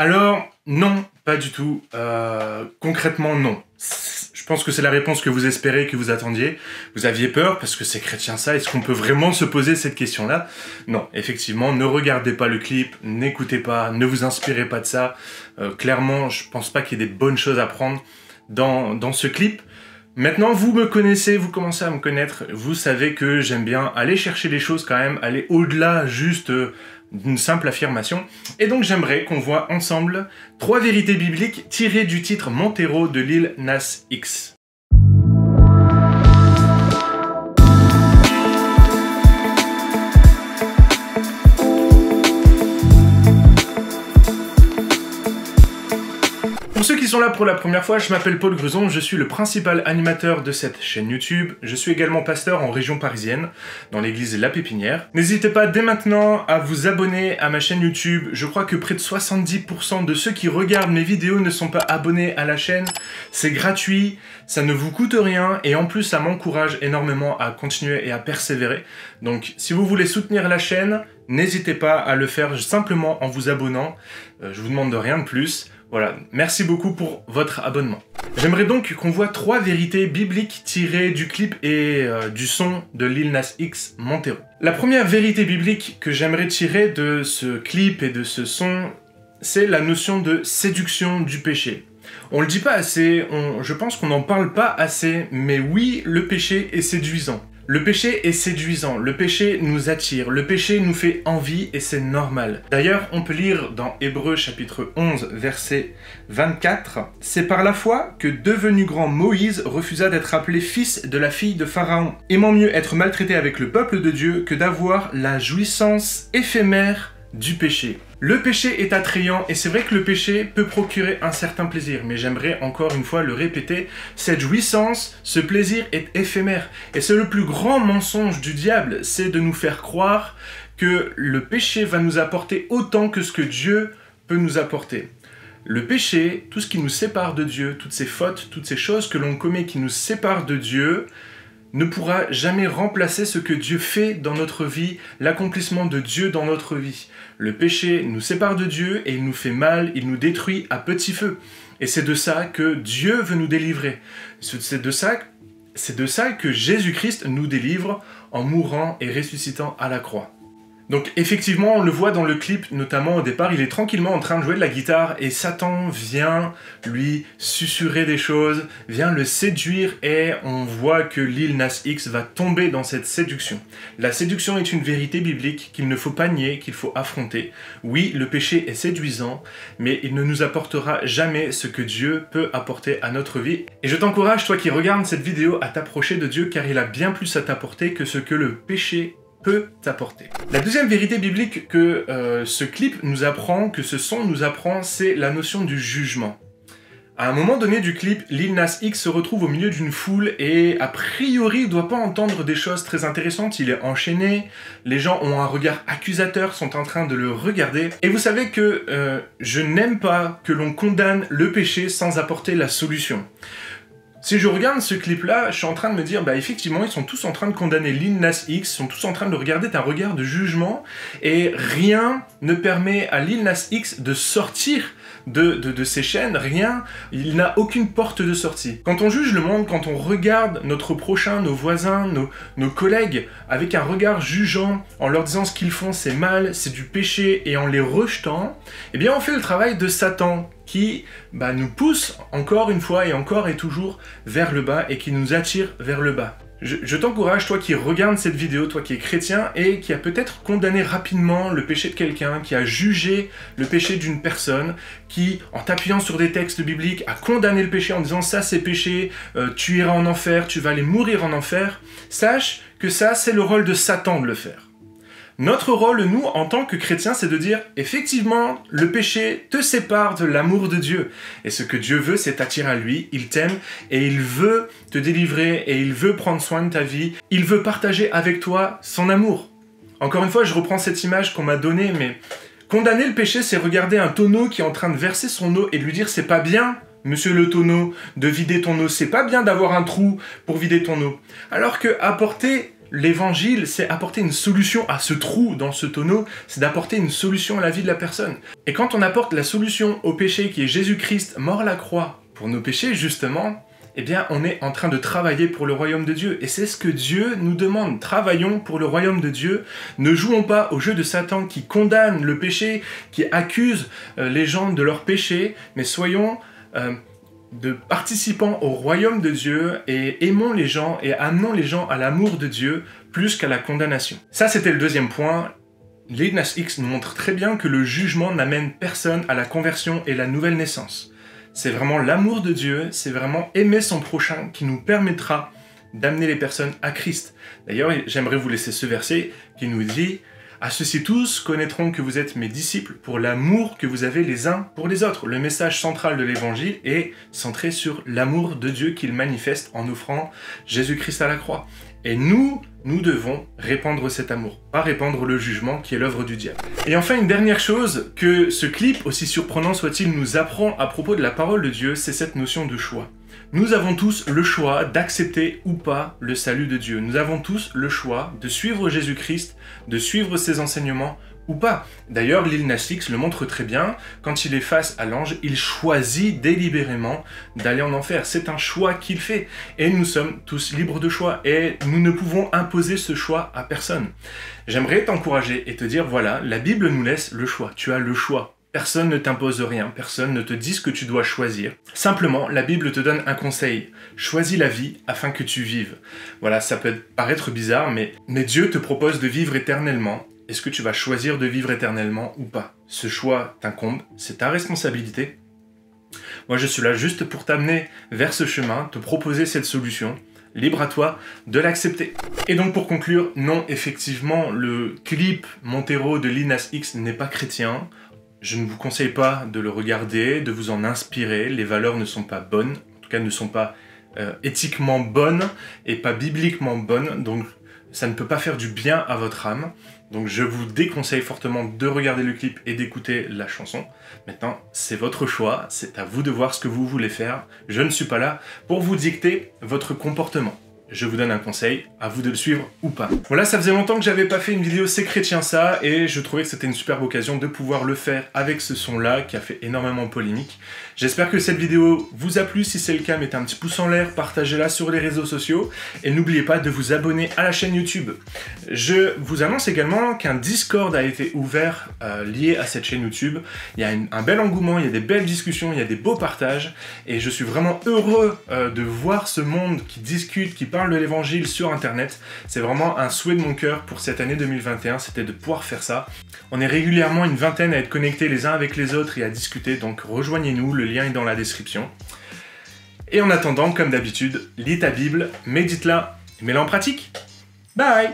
Alors, non, pas du tout. Euh, concrètement, non. Je pense que c'est la réponse que vous espérez, que vous attendiez. Vous aviez peur parce que c'est chrétien ça. Est-ce qu'on peut vraiment se poser cette question-là? Non, effectivement, ne regardez pas le clip, n'écoutez pas, ne vous inspirez pas de ça. Euh, clairement, je pense pas qu'il y ait des bonnes choses à prendre dans, dans ce clip. Maintenant, vous me connaissez, vous commencez à me connaître, vous savez que j'aime bien aller chercher les choses quand même, aller au-delà juste euh, d'une simple affirmation. Et donc j'aimerais qu'on voit ensemble trois vérités bibliques tirées du titre Montero de l'île Nas X. sont là pour la première fois, je m'appelle Paul Gruson, je suis le principal animateur de cette chaîne YouTube. Je suis également pasteur en région parisienne, dans l'église La Pépinière. N'hésitez pas dès maintenant à vous abonner à ma chaîne YouTube. Je crois que près de 70% de ceux qui regardent mes vidéos ne sont pas abonnés à la chaîne. C'est gratuit, ça ne vous coûte rien et en plus ça m'encourage énormément à continuer et à persévérer. Donc si vous voulez soutenir la chaîne, n'hésitez pas à le faire simplement en vous abonnant. Euh, je vous demande de rien de plus. Voilà, merci beaucoup pour votre abonnement. J'aimerais donc qu'on voit trois vérités bibliques tirées du clip et euh, du son de Lil Nas X Montero. La première vérité biblique que j'aimerais tirer de ce clip et de ce son, c'est la notion de séduction du péché. On le dit pas assez, je pense qu'on n'en parle pas assez, mais oui, le péché est séduisant. Le péché est séduisant, le péché nous attire, le péché nous fait envie et c'est normal. D'ailleurs, on peut lire dans Hébreu chapitre 11 verset 24, C'est par la foi que devenu grand Moïse refusa d'être appelé fils de la fille de Pharaon, aimant mieux être maltraité avec le peuple de Dieu que d'avoir la jouissance éphémère du péché. Le péché est attrayant et c'est vrai que le péché peut procurer un certain plaisir, mais j'aimerais encore une fois le répéter, cette jouissance, ce plaisir est éphémère. Et c'est le plus grand mensonge du diable, c'est de nous faire croire que le péché va nous apporter autant que ce que Dieu peut nous apporter. Le péché, tout ce qui nous sépare de Dieu, toutes ces fautes, toutes ces choses que l'on commet qui nous séparent de Dieu, ne pourra jamais remplacer ce que Dieu fait dans notre vie, l'accomplissement de Dieu dans notre vie. Le péché nous sépare de Dieu et il nous fait mal, il nous détruit à petit feu. Et c'est de ça que Dieu veut nous délivrer. C'est de ça, c'est de ça que Jésus-Christ nous délivre en mourant et ressuscitant à la croix. Donc effectivement, on le voit dans le clip, notamment au départ, il est tranquillement en train de jouer de la guitare et Satan vient lui susurrer des choses, vient le séduire et on voit que Lil Nas X va tomber dans cette séduction. La séduction est une vérité biblique qu'il ne faut pas nier, qu'il faut affronter. Oui, le péché est séduisant, mais il ne nous apportera jamais ce que Dieu peut apporter à notre vie. Et je t'encourage, toi qui regardes cette vidéo, à t'approcher de Dieu car il a bien plus à t'apporter que ce que le péché La deuxième vérité biblique que euh, ce clip nous apprend, que ce son nous apprend, c'est la notion du jugement. À un moment donné du clip, Lil Nas X se retrouve au milieu d'une foule et a priori doit pas entendre des choses très intéressantes, il est enchaîné, les gens ont un regard accusateur, sont en train de le regarder. Et vous savez que euh, je n'aime pas que l'on condamne le péché sans apporter la solution. Si je regarde ce clip-là, je suis en train de me dire, bah effectivement, ils sont tous en train de condamner Lil Nas X, ils sont tous en train de le regarder d'un regard de jugement, et rien ne permet à Lil Nas X de sortir de, ces chaînes, rien, il n'a aucune porte de sortie. Quand on juge le monde, quand on regarde notre prochain, nos voisins, nos, nos collègues, avec un regard jugeant, en leur disant ce qu'ils font c'est mal, c'est du péché, et en les rejetant, eh bien on fait le travail de Satan, qui bah, nous pousse encore une fois et encore et toujours vers le bas et qui nous attire vers le bas. Je, t'encourage, toi qui regardes cette vidéo, toi qui es chrétien et qui a peut-être condamné rapidement le péché de quelqu'un, qui a jugé le péché d'une personne, qui, en t'appuyant sur des textes bibliques, a condamné le péché en disant ça c'est péché, euh, tu iras en enfer, tu vas aller mourir en enfer, sache que ça c'est le rôle de Satan de le faire. Notre rôle, nous, en tant que chrétiens, c'est de dire, effectivement, le péché te sépare de l'amour de Dieu. Et ce que Dieu veut, c'est t'attirer à lui, il t'aime, et il veut te délivrer, et il veut prendre soin de ta vie, il veut partager avec toi son amour. Encore une fois, je reprends cette image qu'on m'a donnée, mais condamner le péché, c'est regarder un tonneau qui est en train de verser son eau et lui dire, c'est pas bien, Monsieur le tonneau, de vider ton eau, c'est pas bien d'avoir un trou pour vider ton eau. Alors que apporter l'évangile, c'est apporter une solution à ce trou dans ce tonneau, c'est d'apporter une solution à la vie de la personne. Et quand on apporte la solution au péché qui est Jésus-Christ mort la croix pour nos péchés, justement, eh bien, on est en train de travailler pour le royaume de Dieu. Et c'est ce que Dieu nous demande. Travaillons pour le royaume de Dieu. Ne jouons pas au jeu de Satan qui condamne le péché, qui accuse euh, les gens de leur péché, mais soyons euh, de participants au royaume de Dieu et aimons les gens et amenons les gens à l'amour de Dieu plus qu'à la condamnation. Ça, c'était le deuxième point. L'Ignace X nous montre très bien que le jugement n'amène personne à la conversion et la nouvelle naissance. C'est vraiment l'amour de Dieu, c'est vraiment aimer son prochain qui nous permettra d'amener les personnes à Christ. D'ailleurs, j'aimerais vous laisser ce verset qui nous dit à ceux-ci tous connaîtront que vous êtes mes disciples pour l'amour que vous avez les uns pour les autres. Le message central de l'évangile est centré sur l'amour de Dieu qu'il manifeste en offrant Jésus-Christ à la croix. Et nous, nous devons répandre cet amour, pas répandre le jugement qui est l'œuvre du diable. Et enfin, une dernière chose que ce clip, aussi surprenant soit-il, nous apprend à propos de la parole de Dieu, c'est cette notion de choix. Nous avons tous le choix d'accepter ou pas le salut de Dieu. Nous avons tous le choix de suivre Jésus-Christ, de suivre ses enseignements ou pas. D'ailleurs, l'île Nas le montre très bien, quand il est face à l'ange, il choisit délibérément d'aller en enfer. C'est un choix qu'il fait. Et nous sommes tous libres de choix. Et nous ne pouvons imposer ce choix à personne. J'aimerais t'encourager et te dire, voilà, la Bible nous laisse le choix. Tu as le choix. Personne ne t'impose rien, personne ne te dit ce que tu dois choisir. Simplement, la Bible te donne un conseil. Choisis la vie afin que tu vives. Voilà, ça peut paraître bizarre, mais, mais Dieu te propose de vivre éternellement est-ce que tu vas choisir de vivre éternellement ou pas? Ce choix t'incombe, c'est ta responsabilité. Moi, je suis là juste pour t'amener vers ce chemin, te proposer cette solution. Libre à toi de l'accepter. Et donc pour conclure, non, effectivement, le clip Montero de Linas X n'est pas chrétien. Je ne vous conseille pas de le regarder, de vous en inspirer. Les valeurs ne sont pas bonnes, en tout cas ne sont pas euh, éthiquement bonnes et pas bibliquement bonnes. Donc ça ne peut pas faire du bien à votre âme. Donc je vous déconseille fortement de regarder le clip et d'écouter la chanson. Maintenant, c'est votre choix, c'est à vous de voir ce que vous voulez faire. Je ne suis pas là pour vous dicter votre comportement je vous donne un conseil, à vous de le suivre ou pas. Voilà, ça faisait longtemps que j'avais pas fait une vidéo C'est chrétien ça, et je trouvais que c'était une superbe occasion de pouvoir le faire avec ce son-là, qui a fait énormément polémique. J'espère que cette vidéo vous a plu, si c'est le cas, mettez un petit pouce en l'air, partagez-la sur les réseaux sociaux, et n'oubliez pas de vous abonner à la chaîne YouTube. Je vous annonce également qu'un Discord a été ouvert euh, lié à cette chaîne YouTube. Il y a un bel engouement, il y a des belles discussions, il y a des beaux partages, et je suis vraiment heureux euh, de voir ce monde qui discute, qui parle de l'évangile sur internet. C'est vraiment un souhait de mon cœur pour cette année 2021, c'était de pouvoir faire ça. On est régulièrement une vingtaine à être connectés les uns avec les autres et à discuter, donc rejoignez-nous, le lien est dans la description. Et en attendant, comme d'habitude, lis ta Bible, médite-la, mets-la en pratique. Bye